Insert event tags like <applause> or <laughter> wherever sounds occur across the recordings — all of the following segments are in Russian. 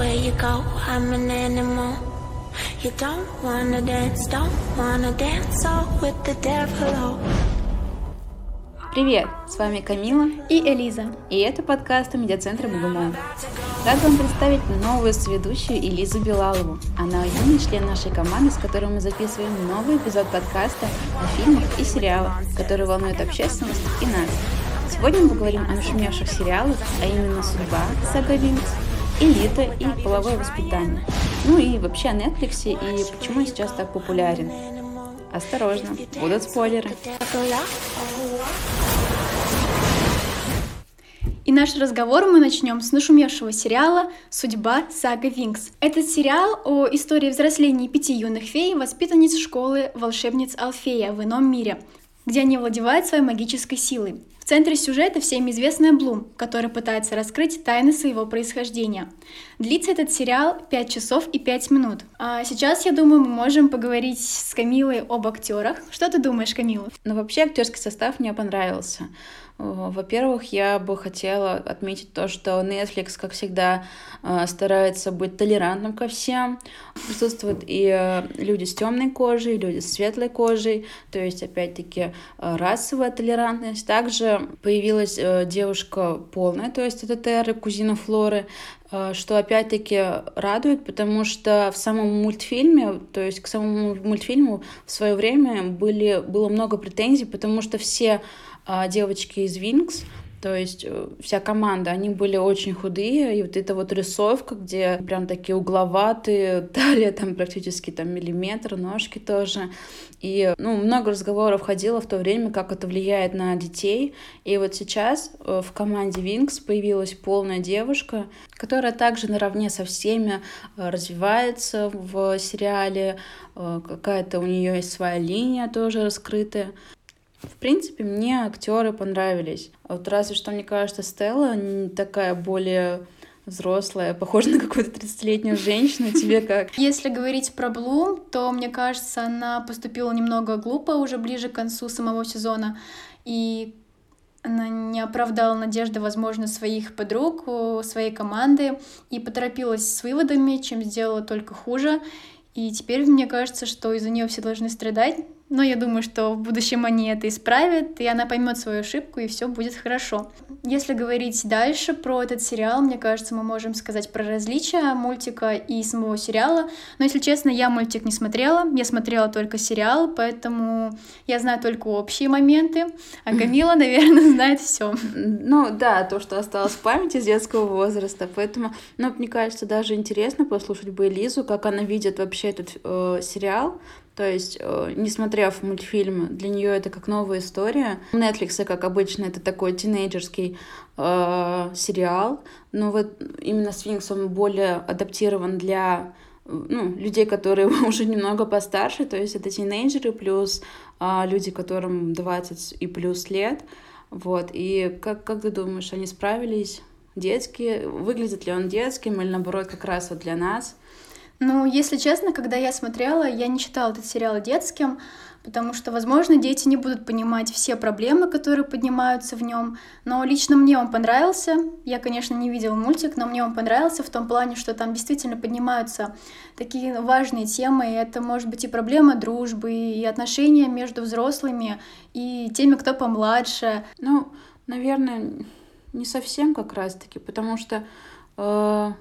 where you go. I'm an animal. You don't wanna dance, don't wanna dance all with the devil. Привет, с вами Камила и Элиза. И это подкаст медиацентра МГУМО. Рад вам представить новую сведущую Элизу Белалову. Она юный член нашей команды, с которой мы записываем новый эпизод подкаста о фильмах и сериалах, которые волнуют общественность и нас. Сегодня мы поговорим о нашумевших сериалах, а именно «Судьба» Сага Винкс, «Элита» и «Половое воспитание». Ну и вообще о Netflix и почему он сейчас так популярен. Осторожно, будут спойлеры. И наш разговор мы начнем с нашумевшего сериала «Судьба Сага Винкс». Этот сериал о истории взросления пяти юных фей, воспитанниц школы волшебниц Алфея в ином мире, где они владевают своей магической силой. Центре сюжета всем известная Блум, который пытается раскрыть тайны своего происхождения. Длится этот сериал 5 часов и 5 минут. А сейчас, я думаю, мы можем поговорить с Камилой об актерах. Что ты думаешь, Камила? Ну, вообще, актерский состав мне понравился. Во-первых, я бы хотела отметить то, что Netflix, как всегда, э, старается быть толерантным ко всем. Присутствуют и э, люди с темной кожей, и люди с светлой кожей, то есть, опять-таки, э, расовая толерантность. Также появилась девушка полная, то есть это Терра, кузина Флоры, что опять-таки радует, потому что в самом мультфильме, то есть к самому мультфильму в свое время были, было много претензий, потому что все девочки из Винкс, то есть э, вся команда, они были очень худые, и вот эта вот рисовка, где прям такие угловатые, <laughs> талия там практически там миллиметр, ножки тоже. И, ну, много разговоров ходило в то время, как это влияет на детей. И вот сейчас э, в команде Винкс появилась полная девушка, которая также наравне со всеми э, развивается в сериале. Какая-то у нее есть своя линия тоже раскрытая. В принципе, мне актеры понравились. Вот разве что, мне кажется, Стелла такая более взрослая, похожа на какую-то 30-летнюю женщину. Тебе как? <laughs> Если говорить про Блум, то, мне кажется, она поступила немного глупо уже ближе к концу самого сезона. И она не оправдала надежды, возможно, своих подруг, своей команды и поторопилась с выводами, чем сделала только хуже. И теперь мне кажется, что из-за нее все должны страдать, но я думаю, что в будущем они это исправят, и она поймет свою ошибку, и все будет хорошо. Если говорить дальше про этот сериал, мне кажется, мы можем сказать про различия мультика и самого сериала. Но, если честно, я мультик не смотрела, я смотрела только сериал, поэтому я знаю только общие моменты, а <laughs> Камила, наверное, знает все. Ну да, то, что осталось в памяти с детского возраста, поэтому, ну, мне кажется, даже интересно послушать бы Элизу, как она видит вообще этот э, сериал, то есть, э, не смотрев мультфильм, для нее это как новая история. Netflix, как обычно, это такой тинейджерский э, сериал, но вот именно Сфинкс, он более адаптирован для ну, людей, которые <laughs> уже немного постарше, то есть это тинейджеры плюс э, люди, которым 20 и плюс лет. Вот, и как, как ты думаешь, они справились? Детские? Выглядит ли он детским или наоборот как раз вот для нас? Ну, если честно, когда я смотрела, я не считала этот сериал детским, потому что, возможно, дети не будут понимать все проблемы, которые поднимаются в нем. Но лично мне он понравился. Я, конечно, не видела мультик, но мне он понравился в том плане, что там действительно поднимаются такие важные темы. И это может быть и проблема дружбы, и отношения между взрослыми и теми, кто помладше. Ну, наверное, не совсем как раз-таки, потому что э,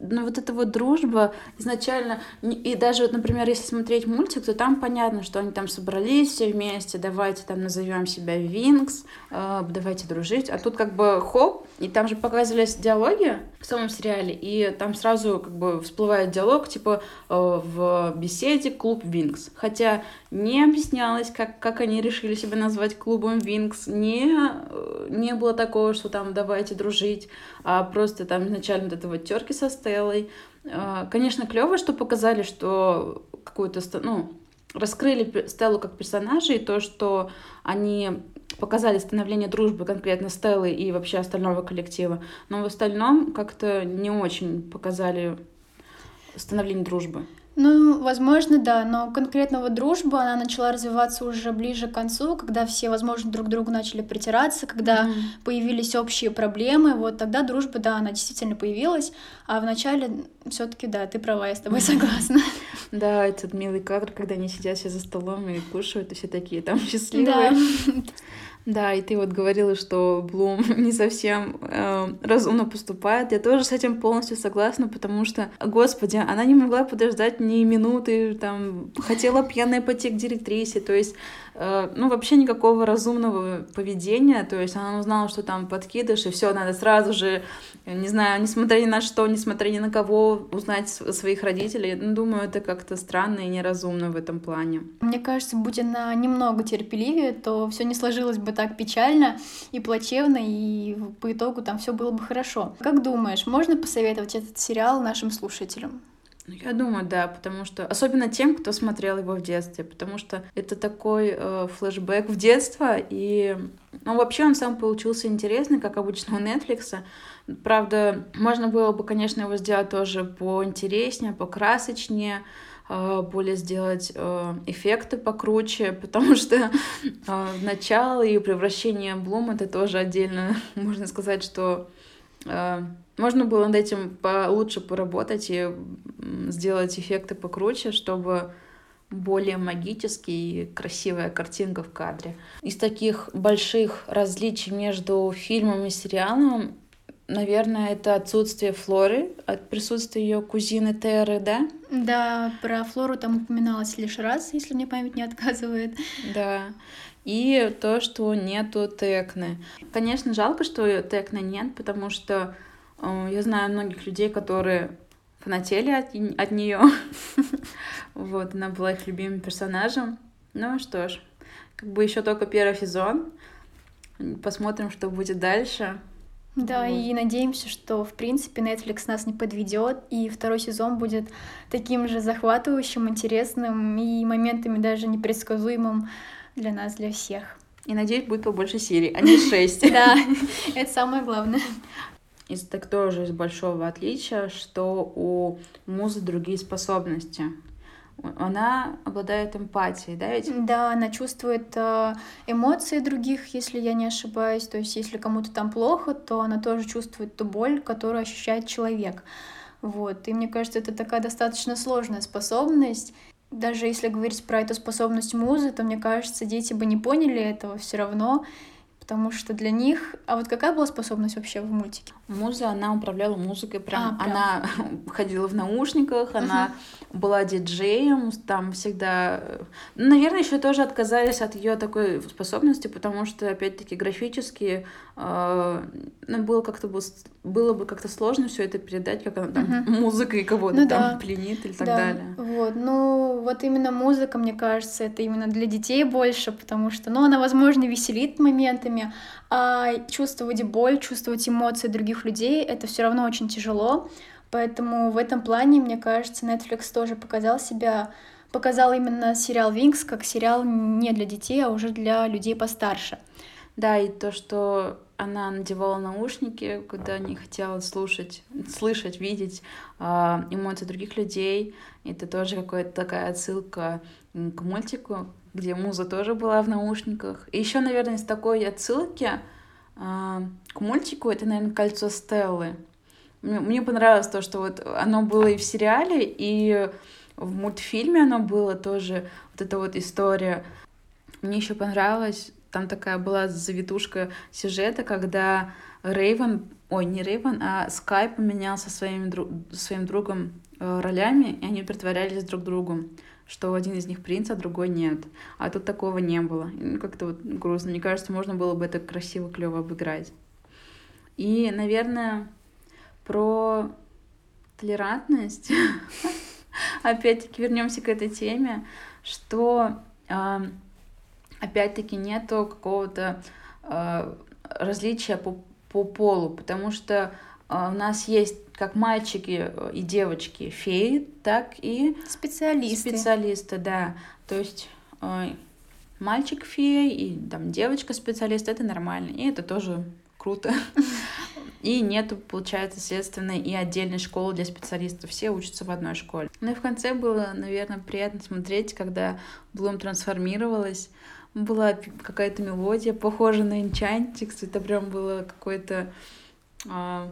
ну, вот эта вот дружба изначально, и даже вот, например, если смотреть мультик, то там понятно, что они там собрались все вместе, давайте там назовем себя Винкс, э, давайте дружить, а тут как бы хоп, и там же показывались диалоги в самом сериале, и там сразу как бы всплывает диалог, типа э, в беседе клуб Винкс, хотя не объяснялось, как, как они решили себя назвать клубом Винкс, не, э, не было такого, что там давайте дружить, а просто там изначально вот это вот терки со Стеллой. А, конечно, клево, что показали, что какую-то, ну, раскрыли Стеллу как персонажа, и то, что они показали становление дружбы конкретно Стеллы и вообще остального коллектива, но в остальном как-то не очень показали становление дружбы. Ну, возможно, да, но конкретно вот дружба, она начала развиваться уже ближе к концу, когда все, возможно, друг к другу начали притираться, когда mm-hmm. появились общие проблемы, вот тогда дружба, да, она действительно появилась, а вначале все таки да, ты права, я с тобой <laughs> согласна. Да, этот милый кадр, когда они сидят все за столом и кушают, и все такие там счастливые. Да. Да, и ты вот говорила, что Блум <laughs> не совсем э, разумно поступает. Я тоже с этим полностью согласна, потому что, господи, она не могла подождать ни минуты, там, хотела пьяная пойти к директрисе, то есть Э, ну, вообще никакого разумного поведения, то есть она узнала, что там подкидыш, и все, надо сразу же, не знаю, несмотря ни на что, несмотря ни на кого, узнать своих родителей. Ну, думаю, это как-то странно и неразумно в этом плане. Мне кажется, будь она немного терпеливее, то все не сложилось бы так печально и плачевно, и по итогу там все было бы хорошо. Как думаешь, можно посоветовать этот сериал нашим слушателям? Ну, я думаю, да, потому что особенно тем, кто смотрел его в детстве, потому что это такой э, флешбэк в детство, и ну, вообще он сам получился интересный, как обычно у Netflix. Правда, можно было бы, конечно, его сделать тоже поинтереснее, покрасочнее, более сделать э, эффекты покруче, <laughs> потому что э, начало и превращение Блум это тоже отдельно, <laughs> можно сказать, что можно было над этим получше поработать и сделать эффекты покруче, чтобы более магический и красивая картинка в кадре. Из таких больших различий между фильмом и сериалом, наверное, это отсутствие Флоры от присутствия ее кузины Теры, да? Да, про Флору там упоминалось лишь раз, если мне память не отказывает. Да. И то, что нету Текны. Конечно, жалко, что Текны нет, потому что э, я знаю многих людей, которые фанатели от, от нее. <laughs> вот, она была их любимым персонажем. Ну что ж, как бы еще только первый сезон. Посмотрим, что будет дальше. Да, вот. и надеемся, что, в принципе, Netflix нас не подведет, и второй сезон будет таким же захватывающим, интересным и моментами даже непредсказуемым для нас, для всех. И надеюсь, будет побольше серий, а не <laughs> шесть. Да, это самое главное из так тоже из большого отличия, что у музы другие способности. Она обладает эмпатией, да, ведь? Да, она чувствует э, эмоции других, если я не ошибаюсь. То есть, если кому-то там плохо, то она тоже чувствует ту боль, которую ощущает человек. Вот. И мне кажется, это такая достаточно сложная способность. Даже если говорить про эту способность музы, то мне кажется, дети бы не поняли этого все равно потому что для них... А вот какая была способность вообще в мультике? Муза, она управляла музыкой, прям, а, прям. она <laughs> ходила в наушниках, uh-huh. она была диджеем, там всегда... Ну, наверное, еще тоже отказались от ее такой способности, потому что, опять-таки, графически э, ну, было как-то бы, было бы как-то сложно все это передать, как она там uh-huh. музыкой кого-то ну, там да. пленит или так да. далее. Вот, ну, вот именно музыка, мне кажется, это именно для детей больше, потому что, ну, она, возможно, веселит моментами, а чувствовать боль, чувствовать эмоции других людей, это все равно очень тяжело. Поэтому в этом плане, мне кажется, Netflix тоже показал себя, показал именно сериал Винкс как сериал не для детей, а уже для людей постарше. Да, и то, что она надевала наушники, когда не хотела слушать, слышать, видеть э, эмоции других людей. Это тоже какая-то такая отсылка к мультику, где муза тоже была в наушниках. И еще, наверное, из такой отсылки э, к мультику это, наверное, кольцо Стеллы. Мне понравилось то, что вот оно было и в сериале, и в мультфильме оно было тоже, вот эта вот история. Мне еще понравилось, там такая была завитушка сюжета, когда Рейвен, ой, не Рейвен, а Скай поменялся своим, друг, своим другом э, ролями, и они притворялись друг другом, что один из них принц, а другой нет. А тут такого не было. Ну, как-то вот грустно. Мне кажется, можно было бы это красиво, клево обыграть. И, наверное, про толерантность. <laughs> Опять-таки вернемся к этой теме, что опять-таки нету какого-то а, различия по, по полу, потому что а, у нас есть как мальчики и девочки феи, так и специалисты. Специалисты, да. То есть а, мальчик фея и там девочка специалист это нормально, и это тоже круто. И нету, получается, следственно, и отдельной школы для специалистов. Все учатся в одной школе. Ну и в конце было, наверное, приятно смотреть, когда Блум трансформировалась. Была какая-то мелодия, похожая на Enchantix. Это прям было какое-то а,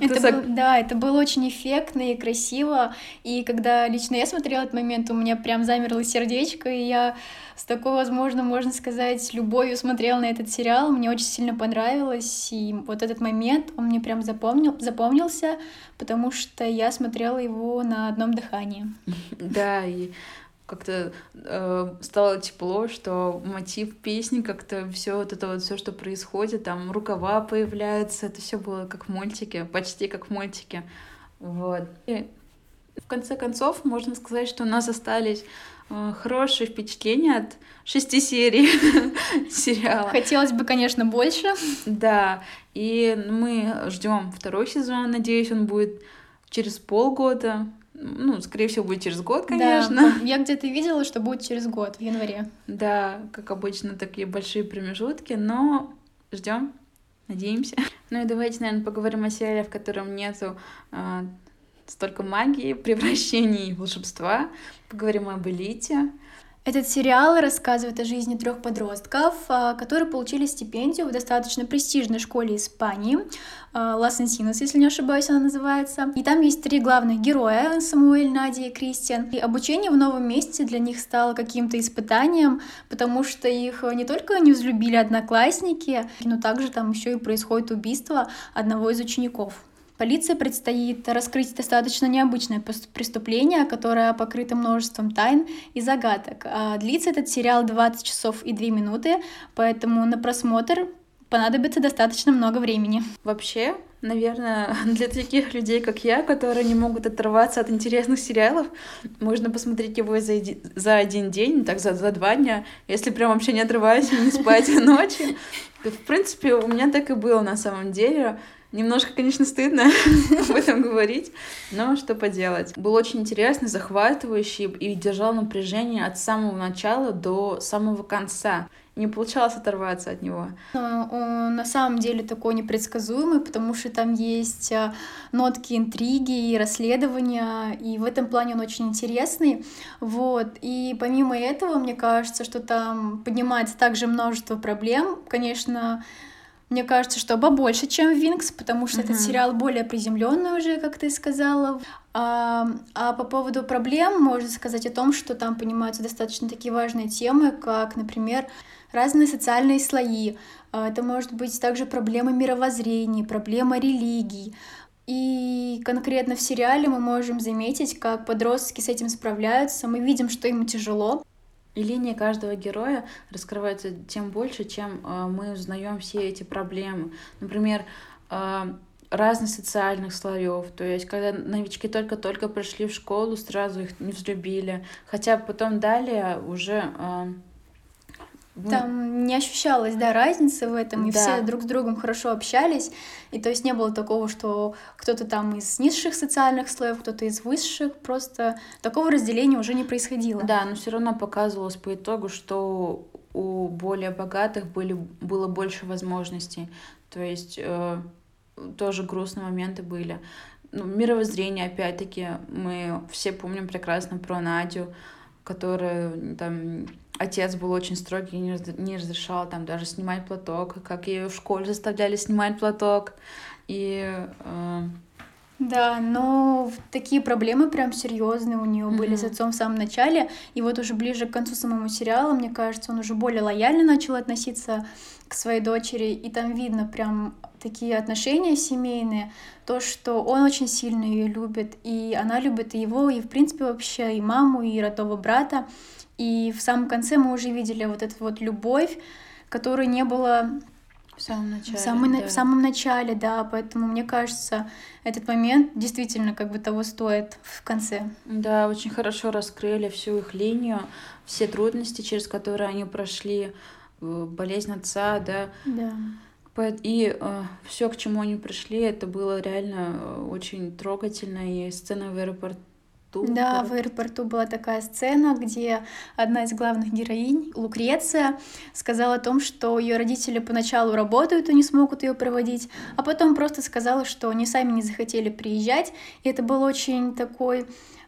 это заг... был, да, это было очень эффектно и красиво. И когда лично я смотрела этот момент, у меня прям замерло сердечко, и я с такой, возможно, можно сказать, любовью смотрела на этот сериал. Мне очень сильно понравилось. И вот этот момент, он мне прям запомнил, запомнился, потому что я смотрела его на одном дыхании. <laughs> Да, и как-то э, стало тепло, что мотив песни, как-то все вот это вот все, что происходит, там рукава появляются, это все было как в мультике, почти как в мультике. Вот. И в конце концов, можно сказать, что у нас остались э, хорошие впечатления от шести серий <laughs> сериала. Хотелось бы, конечно, больше. Да, и мы ждем второй сезон, надеюсь, он будет через полгода ну, скорее всего, будет через год, конечно. Да, я где-то видела, что будет через год, в январе. Да, как обычно, такие большие промежутки, но ждем, надеемся. Ну и давайте, наверное, поговорим о сериале, в котором нету э, столько магии, <laughs> превращений и волшебства. Поговорим об элите. Этот сериал рассказывает о жизни трех подростков, а, которые получили стипендию в достаточно престижной школе Испании, Лас Энсинос, если не ошибаюсь, она называется. И там есть три главных героя, Самуэль, Надя и Кристиан. И обучение в новом месте для них стало каким-то испытанием, потому что их не только не взлюбили одноклассники, но также там еще и происходит убийство одного из учеников. Полиции предстоит раскрыть достаточно необычное преступление, которое покрыто множеством тайн и загадок. А длится этот сериал 20 часов и 2 минуты, поэтому на просмотр понадобится достаточно много времени. Вообще, наверное, <laughs> для таких людей, как я, которые не могут оторваться от интересных сериалов, можно посмотреть его за, за один день, так за, за два дня, если прям вообще не отрываясь и не спать <laughs> ночью. В принципе, у меня так и было на самом деле. Немножко, конечно, стыдно <laughs> об этом говорить, но что поделать. Был очень интересный, захватывающий и держал напряжение от самого начала до самого конца. Не получалось оторваться от него. Он на самом деле такой непредсказуемый, потому что там есть а, нотки интриги и расследования, и в этом плане он очень интересный. Вот. И помимо этого, мне кажется, что там поднимается также множество проблем. Конечно, мне кажется, что побольше, чем Винкс, потому что mm-hmm. этот сериал более приземленный уже, как ты сказала. А, а по поводу проблем можно сказать о том, что там понимаются достаточно такие важные темы, как, например, разные социальные слои. А, это может быть также проблема мировоззрения, проблема религий. И конкретно в сериале мы можем заметить, как подростки с этим справляются. Мы видим, что им тяжело. И линия каждого героя раскрывается тем больше, чем э, мы узнаем все эти проблемы. Например, э, разных социальных слоев. То есть, когда новички только-только пришли в школу, сразу их не взлюбили. Хотя потом далее уже э, там не ощущалось, да, разницы в этом, и да. все друг с другом хорошо общались, и то есть не было такого, что кто-то там из низших социальных слоев, кто-то из высших, просто такого разделения уже не происходило. Да, но все равно показывалось по итогу, что у более богатых были, было больше возможностей, то есть э, тоже грустные моменты были. Ну, мировоззрение, опять-таки, мы все помним прекрасно про Надю, которая там отец был очень строгий и не разрешал там даже снимать платок, как ее в школе заставляли снимать платок. И э... Да, но такие проблемы прям серьезные у нее mm-hmm. были с отцом в самом начале. И вот уже ближе к концу самого сериала, мне кажется, он уже более лояльно начал относиться к своей дочери. И там видно прям такие отношения семейные, то, что он очень сильно ее любит, и она любит его, и в принципе вообще и маму, и родного брата. И в самом конце мы уже видели вот эту вот любовь, которой не было в самом начале. В, самый, да. в самом начале, да. Поэтому мне кажется, этот момент действительно как бы того стоит в конце. Да, очень хорошо раскрыли всю их линию, все трудности, через которые они прошли, э, болезнь отца, да. Да. И э, все, к чему они пришли, это было реально э, очень трогательно. И сцена в аэропорту Да, в аэропорту была такая сцена, где одна из главных героинь, Лукреция, сказала о том, что ее родители поначалу работают и не смогут ее проводить, а потом просто сказала, что они сами не захотели приезжать. И это был очень такой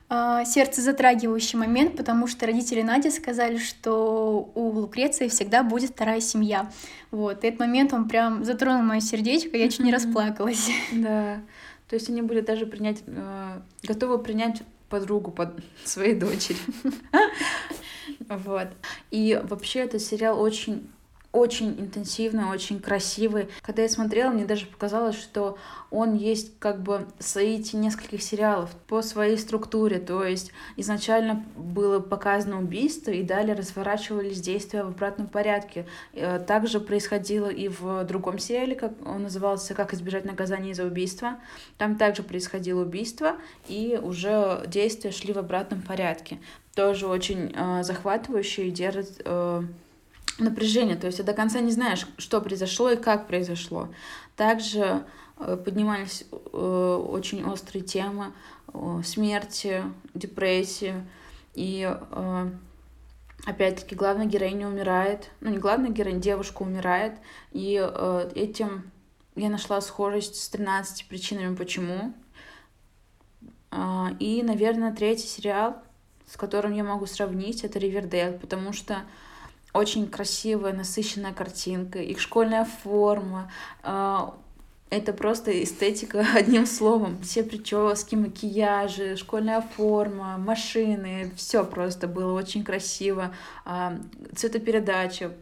э, сердце затрагивающий момент, потому что родители Нади сказали, что у Лукреции всегда будет вторая семья. Вот, и этот момент, он прям затронул мое сердечко, я чуть не расплакалась. Да, то есть они были даже принять, э, готовы принять подругу под <laughs> своей дочери. <laughs> Вот. И вообще этот сериал очень очень интенсивный, очень красивый. Когда я смотрела, мне даже показалось, что он есть как бы соитие нескольких сериалов по своей структуре. То есть изначально было показано убийство, и далее разворачивались действия в обратном порядке. Э, также происходило и в другом сериале, как он назывался «Как избежать наказания за убийство». Там также происходило убийство, и уже действия шли в обратном порядке. Тоже очень э, захватывающе и держит э, напряжение, то есть ты до конца не знаешь, что произошло и как произошло. Также э, поднимались э, очень острые темы смерти, депрессии. И э, опять-таки главная героиня умирает. Ну, не главная героиня, девушка умирает. И этим я нашла схожесть с 13 причинами почему. И, наверное, третий сериал, с которым я могу сравнить, это Ривердейл, потому что очень красивая, насыщенная картинка, их школьная форма, а, это просто эстетика <laughs> одним словом. Все прически, макияжи, школьная форма, машины, все просто было очень красиво. А, цветопередача,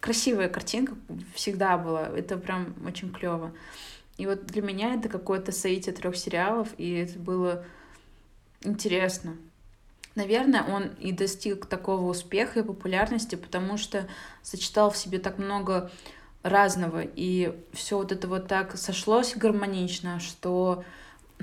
красивая картинка всегда была. Это прям очень клево. И вот для меня это какое-то соитие трех сериалов, и это было интересно. Наверное, он и достиг такого успеха и популярности, потому что сочетал в себе так много разного, и все вот это вот так сошлось гармонично, что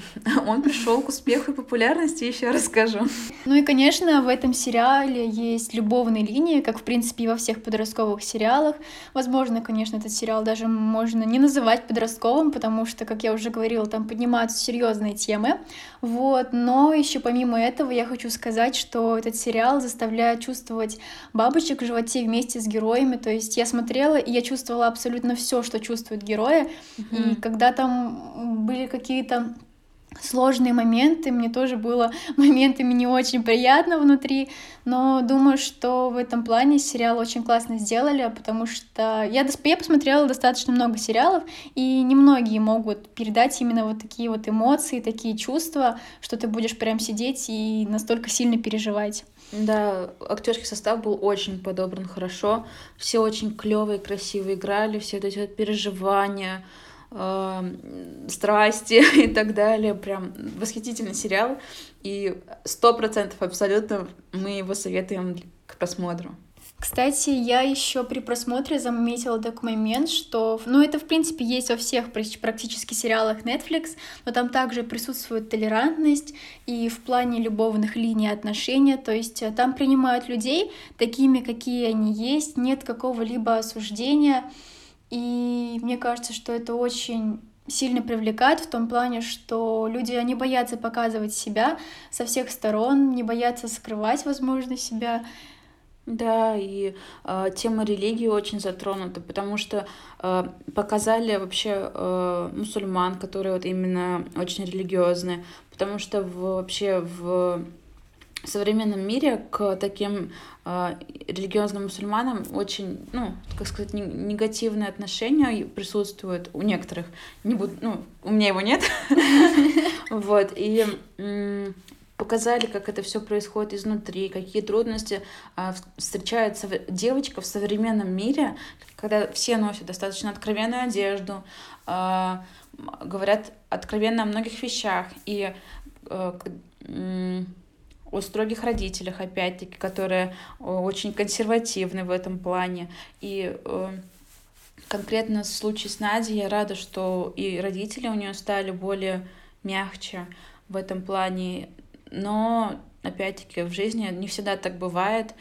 <laughs> он пришел к успеху и популярности, еще расскажу. Ну и, конечно, в этом сериале есть любовные линии, как, в принципе, и во всех подростковых сериалах. Возможно, конечно, этот сериал даже можно не называть подростковым, потому что, как я уже говорила, там поднимаются серьезные темы. Вот. Но еще помимо этого я хочу сказать, что этот сериал заставляет чувствовать бабочек в животе вместе с героями. То есть я смотрела, и я чувствовала абсолютно все, что чувствуют герои. Mm-hmm. И когда там были какие-то сложные моменты, мне тоже было <laughs> моментами не очень приятно внутри, но думаю, что в этом плане сериал очень классно сделали, потому что я, я посмотрела достаточно много сериалов, и немногие могут передать именно вот такие вот эмоции, такие чувства, что ты будешь прям сидеть и настолько сильно переживать. Да, актерский состав был очень подобран хорошо, все очень клевые, красиво играли, все эти вот переживания, страсти <laughs> и так далее. Прям восхитительный сериал. И сто процентов абсолютно мы его советуем к просмотру. Кстати, я еще при просмотре заметила такой момент, что, ну, это, в принципе, есть во всех практически сериалах Netflix, но там также присутствует толерантность и в плане любовных линий отношения, то есть э, там принимают людей такими, какие они есть, нет какого-либо осуждения, и мне кажется, что это очень сильно привлекает в том плане, что люди, они боятся показывать себя со всех сторон, не боятся скрывать, возможно, себя. Да, и э, тема религии очень затронута, потому что э, показали вообще э, мусульман, которые вот именно очень религиозные, потому что в, вообще в в современном мире к таким э, религиозным мусульманам очень, ну, как сказать, не, негативное отношение присутствует у некоторых. Не буду, ну, у меня его нет. <laughs> Вот, и показали, как это все происходит изнутри, какие трудности а, встречаются девочка в современном мире, когда все носят достаточно откровенную одежду, а, говорят откровенно о многих вещах. И а, о строгих родителях, опять-таки, которые э, очень консервативны в этом плане. И э, конкретно в случае с Надей я рада, что и родители у нее стали более мягче в этом плане. Но, опять-таки, в жизни не всегда так бывает.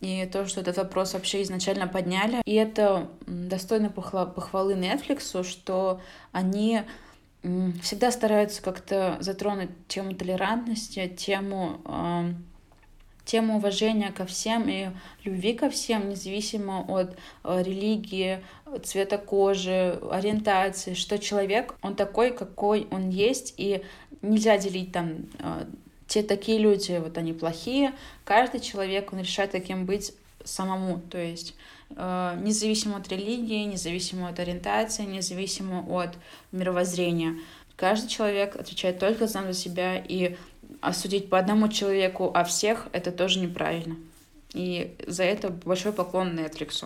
И то, что этот вопрос вообще изначально подняли. И это достойно похвалы Netflix, что они всегда стараются как-то затронуть тему толерантности, тему, э, тему уважения ко всем и любви ко всем, независимо от э, религии, цвета кожи, ориентации, что человек, он такой, какой он есть, и нельзя делить там э, те такие люди, вот они плохие. Каждый человек, он решает таким быть самому, то есть э, независимо от религии, независимо от ориентации, независимо от мировоззрения. Каждый человек отвечает только сам за себя, и осудить по одному человеку, а всех это тоже неправильно. И за это большой поклон Netflix.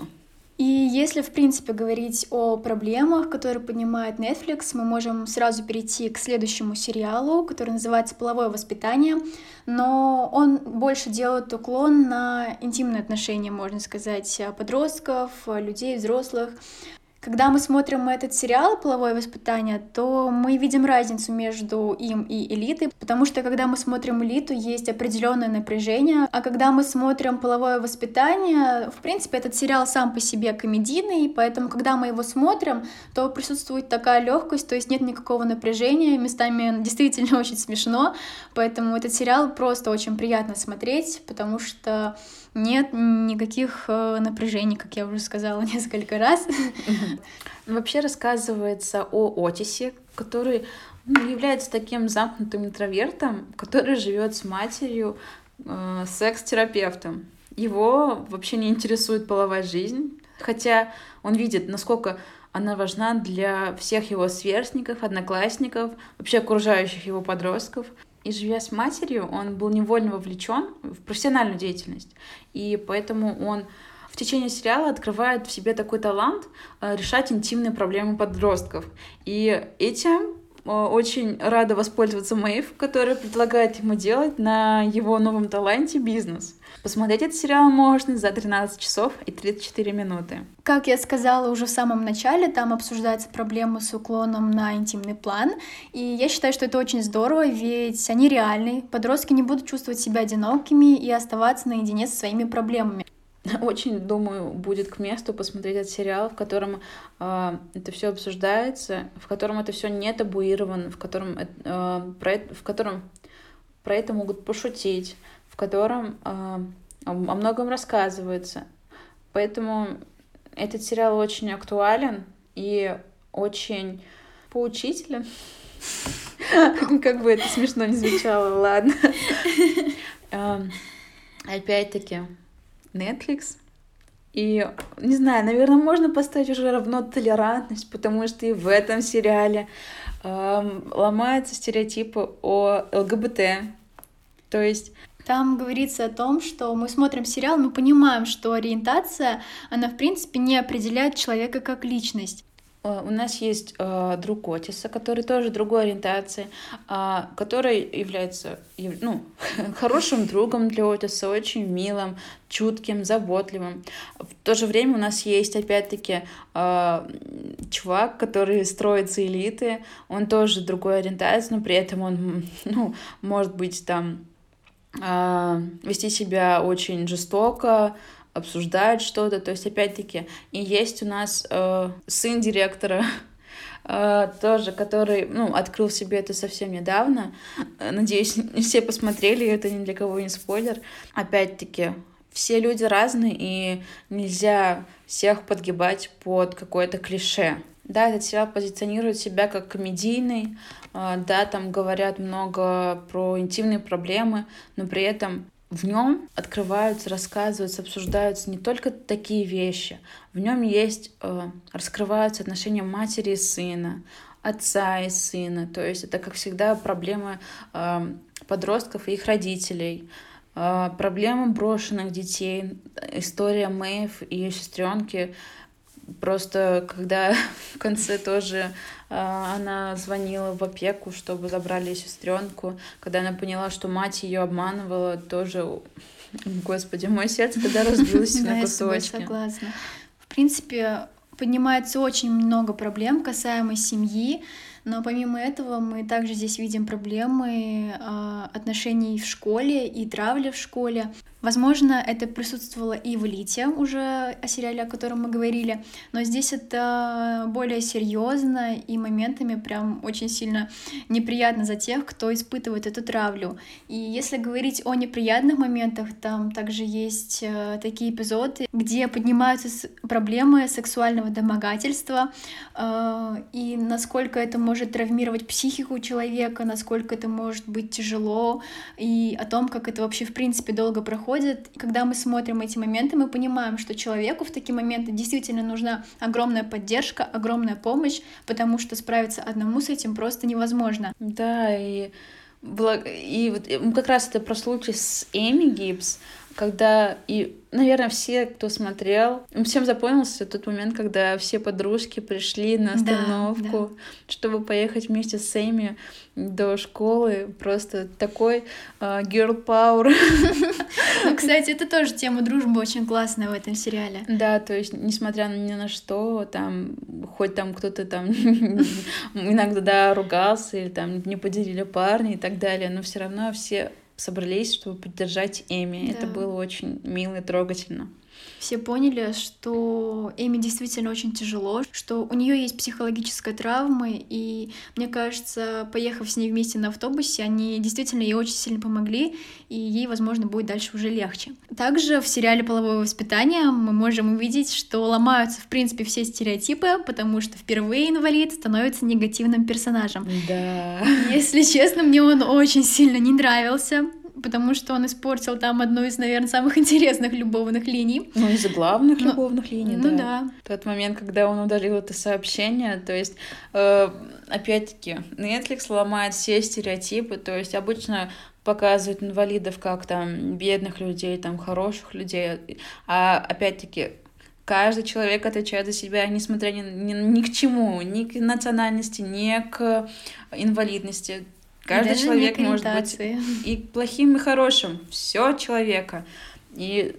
И если, в принципе, говорить о проблемах, которые поднимает Netflix, мы можем сразу перейти к следующему сериалу, который называется «Половое воспитание», но он больше делает уклон на интимные отношения, можно сказать, подростков, людей, взрослых. Когда мы смотрим этот сериал «Половое воспитание», то мы видим разницу между им и элитой, потому что когда мы смотрим элиту, есть определенное напряжение, а когда мы смотрим «Половое воспитание», в принципе, этот сериал сам по себе комедийный, поэтому, когда мы его смотрим, то присутствует такая легкость, то есть нет никакого напряжения, местами действительно <laughs> очень смешно, поэтому этот сериал просто очень приятно смотреть, потому что нет никаких э, напряжений, как я уже сказала <laughs> несколько раз. Вообще рассказывается о Отисе, который ну, является таким замкнутым интровертом, который живет с матерью, э, секс-терапевтом. Его вообще не интересует половая жизнь, хотя он видит, насколько она важна для всех его сверстников, одноклассников, вообще окружающих его подростков. И живя с матерью, он был невольно вовлечен в профессиональную деятельность. И поэтому он в течение сериала открывает в себе такой талант э, решать интимные проблемы подростков. И этим э, очень рада воспользоваться Мэйв, которая предлагает ему делать на его новом таланте бизнес. Посмотреть этот сериал можно за 13 часов и 34 минуты. Как я сказала уже в самом начале, там обсуждаются проблемы с уклоном на интимный план. И я считаю, что это очень здорово, ведь они реальны. Подростки не будут чувствовать себя одинокими и оставаться наедине со своими проблемами. <laughs> Очень, думаю, будет к месту посмотреть этот сериал, в котором э, это все обсуждается, в котором это все не табуировано, в котором, э, про, в котором про это могут пошутить, котором э, о многом рассказывается. Поэтому этот сериал очень актуален и очень поучителен. <laughs> Как бы это смешно не звучало, ладно. <laughs> Эм, опять-таки, Netflix. И, не знаю, наверное, можно поставить уже равно толерантность, потому что и в этом сериале э, ломаются стереотипы о ЛГБТ. То есть там говорится о том, что мы смотрим сериал, мы понимаем, что ориентация, она в принципе не определяет человека как личность. Э, у нас есть э, друг Отиса, который тоже другой ориентации, э, который является ну, <laughs> хорошим другом для Отиса, очень милым, чутким, заботливым. В то же время у нас есть, опять-таки, э, чувак, который строится элиты, он тоже другой ориентации, но при этом он, <laughs> ну, может быть, там а, вести себя очень жестоко, обсуждать что-то. То есть, опять-таки, и есть у нас э, сын директора, <laughs> э, тоже, который, ну, открыл себе это совсем недавно. Надеюсь, <laughs> все посмотрели, это ни для кого не спойлер. Опять-таки, все люди разные, и нельзя всех подгибать под какое-то клише. Да, этот сериал позиционирует себя как комедийный, а, да, там говорят много про интимные проблемы, но при этом в нем открываются, рассказываются, обсуждаются не только такие вещи. В нем есть, э, раскрываются отношения матери и сына, отца и сына. То есть это, как всегда, проблемы э, подростков и их родителей. Э, проблемы брошенных детей. История Мэйв и ее сестренки Просто когда <laughs> в конце тоже э, она звонила в опеку, чтобы забрали сестренку, когда она поняла, что мать ее обманывала, тоже, <laughs> господи, мое сердце тогда разбилось <laughs> на кусочки. Я согласна. В принципе, поднимается очень много проблем касаемо семьи, но помимо этого мы также здесь видим проблемы э, отношений в школе и травли в школе. Возможно, это присутствовало и в «Элите», уже о сериале, о котором мы говорили, но здесь это более серьезно и моментами прям очень сильно неприятно за тех, кто испытывает эту травлю. И если говорить о неприятных моментах, там также есть э, такие эпизоды, где поднимаются проблемы сексуального домогательства, э, и насколько это может травмировать психику человека, насколько это может быть тяжело, и о том, как это вообще в принципе долго проходит проходит. И когда мы смотрим эти моменты, мы понимаем, что человеку в такие моменты действительно нужна огромная поддержка, огромная помощь, потому что справиться одному с этим просто невозможно. Да, и, и вот как раз это про случай с Эми Гибс, когда и, наверное, все, кто смотрел, всем запомнился тот момент, когда все подружки пришли на остановку, да, да. чтобы поехать вместе с Эми до школы. Просто такой uh, girl power. Ну, кстати, это тоже тема дружбы очень классная в этом сериале. Да, то есть, несмотря ни на что, там, хоть там кто-то там <laughs> иногда да, ругался или там не поделили парни и так далее, но все равно все собрались, чтобы поддержать Эми. Да. Это было очень мило и трогательно все поняли, что Эми действительно очень тяжело, что у нее есть психологическая травма, и мне кажется, поехав с ней вместе на автобусе, они действительно ей очень сильно помогли, и ей, возможно, будет дальше уже легче. Также в сериале «Половое воспитание» мы можем увидеть, что ломаются, в принципе, все стереотипы, потому что впервые инвалид становится негативным персонажем. Да. Если честно, мне он очень сильно не нравился потому что он испортил там одну из, наверное, самых <laughs> интересных любовных линий. Ну, из главных ну, любовных линий, ну, да. да. Тот момент, когда он удалил это сообщение, то есть, э, опять-таки, Netflix ломает все стереотипы, то есть обычно показывают инвалидов как там бедных людей, там хороших людей, а опять-таки каждый человек отвечает за себя, несмотря ни, ни, ни к чему, ни к национальности, ни к инвалидности. Каждый Даже человек может быть и плохим, и хорошим. Все человека. И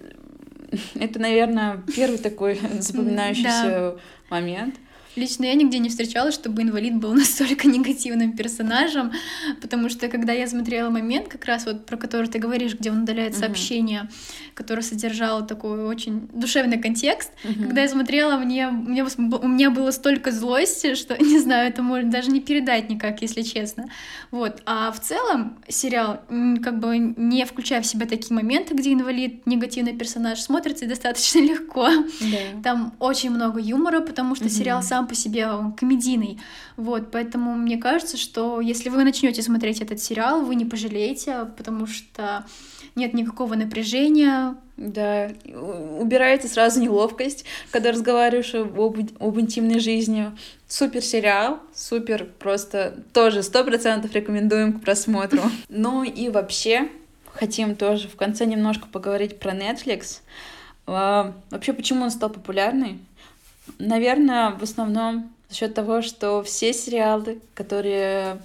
<laughs> это, наверное, первый такой <laughs> запоминающийся момент. Лично я нигде не встречала, чтобы инвалид был <laughs> настолько негативным персонажем, потому что когда я смотрела момент, как раз вот про который ты говоришь, где он удаляет uh-huh. сообщение, которое содержало такой очень душевный контекст, uh-huh. когда я смотрела, мне, мне, у меня было столько злости, <laughs> что, не знаю, это можно даже не передать никак, если честно. Вот. А в целом сериал, как бы не включая в себя такие моменты, где инвалид, негативный персонаж, смотрится достаточно <laughs> легко. Yeah. Там очень много юмора, потому что uh-huh. сериал сам по себе он комедийный. Вот, поэтому мне кажется, что если вы начнете смотреть этот сериал, вы не пожалеете, потому что нет никакого напряжения. Да, убираете сразу неловкость, когда разговариваешь об, об интимной жизни. Супер сериал, супер, просто тоже сто процентов рекомендуем к просмотру. <laughs> Ну и вообще, хотим тоже в конце немножко поговорить про Netflix. А, вообще, почему он стал популярный? Наверное, в основном за счет того, что все сериалы, которые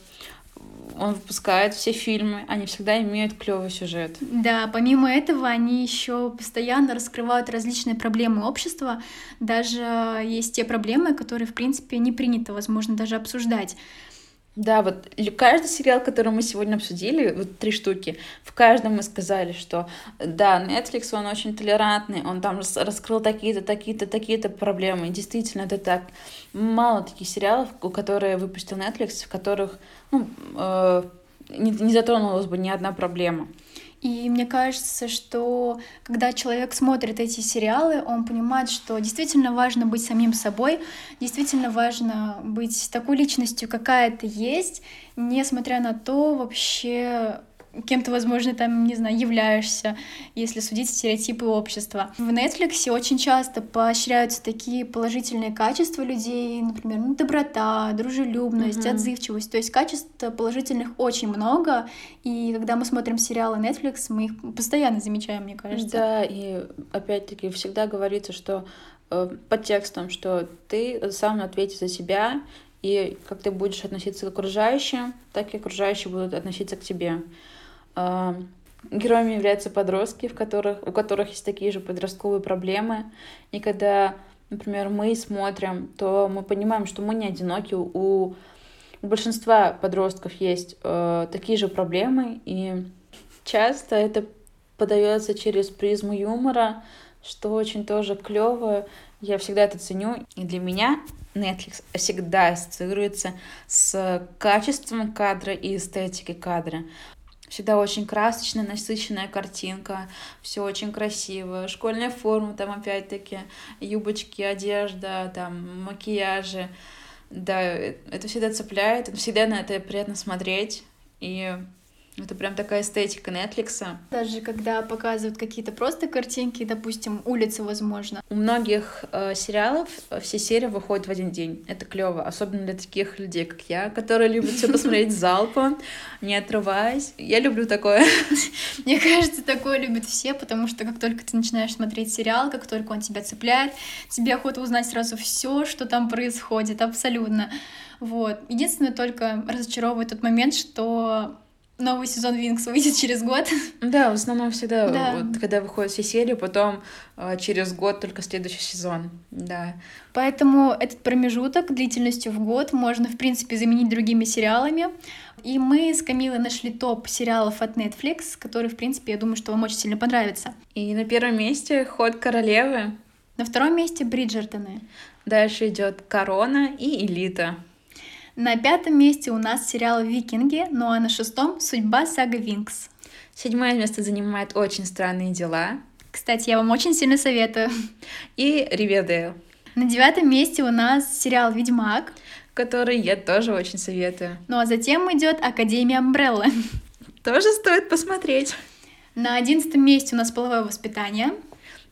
он выпускает, все фильмы, они всегда имеют клевый сюжет. Да, помимо этого, они еще постоянно раскрывают различные проблемы общества. Даже есть те проблемы, которые, в принципе, не принято, возможно, даже обсуждать. Да, вот каждый сериал, который мы сегодня обсудили, вот три штуки, в каждом мы сказали, что да, Netflix, он очень толерантный, он там раскрыл такие-то, такие-то, такие-то проблемы. И действительно, это так. Мало таких сериалов, которые выпустил Netflix, в которых ну, э, не, не затронулась бы ни одна проблема. И мне кажется, что когда человек смотрит эти сериалы, он понимает, что действительно важно быть самим собой, действительно важно быть такой личностью, какая ты есть, несмотря на то вообще, кем ты, возможно, там, не знаю, являешься, если судить стереотипы общества. В Netflix очень часто поощряются такие положительные качества людей, например, ну, доброта, дружелюбность, mm-hmm. отзывчивость. То есть качеств положительных очень много, и когда мы смотрим сериалы Netflix, мы их постоянно замечаем, мне кажется. Да, и опять-таки всегда говорится, что э, под текстом, что ты сам ответишь за себя, и как ты будешь относиться к окружающим, так и окружающие будут относиться к тебе. Героями являются подростки, в которых, у которых есть такие же подростковые проблемы. И когда, например, мы смотрим, то мы понимаем, что мы не одиноки. У, у большинства подростков есть э, такие же проблемы, и часто это подается через призму юмора, что очень тоже клево. Я всегда это ценю. И для меня Netflix всегда ассоциируется с качеством кадра и эстетикой кадра. Всегда очень красочная, насыщенная картинка, все очень красиво, школьная форма, там опять-таки юбочки, одежда, там макияжи. Да, э, это всегда цепляет, всегда на это приятно смотреть. И это прям такая эстетика Netflix. Даже когда показывают какие-то просто картинки, допустим, улицы, возможно. У многих э, сериалов э, все серии выходят в один день. Это клево, особенно для таких людей, как я, которые любят все посмотреть <laughs> залпом, не отрываясь. Я люблю такое. <laughs> Мне кажется, такое любят все, потому что как только ты начинаешь смотреть сериал, как только он тебя цепляет, тебе охота узнать сразу все, что там происходит, абсолютно. Вот. Единственное, только разочаровывает тот момент, что новый сезон Винкс выйдет через год. <laughs> Да, в основном всегда, да. вот, когда выходят все серии, потом э, через год только следующий сезон, да. Поэтому этот промежуток длительностью в год можно, в принципе, заменить другими сериалами. И мы с Камилой нашли топ сериалов от Netflix, которые, в принципе, я думаю, что вам очень сильно понравится. И на первом месте «Ход королевы». На втором месте «Бриджертоны». Дальше идет «Корона» и «Элита». На пятом месте у нас сериал «Викинги», ну а на шестом «Судьба сага Винкс». Седьмое место занимает «Очень странные дела». Кстати, я вам очень сильно советую. И «Ривердейл». На девятом месте у нас сериал «Ведьмак», который я тоже очень советую. Ну а затем идет Академия Амбрелла. Тоже стоит посмотреть. На одиннадцатом месте у нас половое воспитание.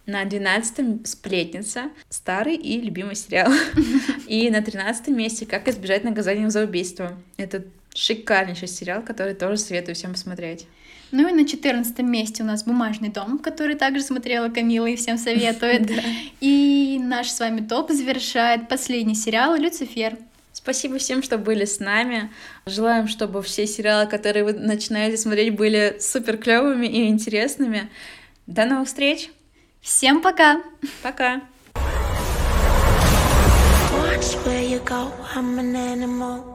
На двенадцатом «Сплетница», старый и любимый сериал. <laughs> И на тринадцатом месте «Как избежать наказания за убийство». Это шикарнейший сериал, который тоже советую всем посмотреть. Ну и на четырнадцатом месте у нас «Бумажный дом», который также смотрела Камила и всем советует. <laughs> И наш с вами топ завершает последний сериал «Люцифер». Спасибо всем, что были с нами. Желаем, чтобы все сериалы, которые вы начинаете смотреть, были супер клевыми и интересными. До новых встреч! Всем пока! Пока! Watch where you go, I'm an animal.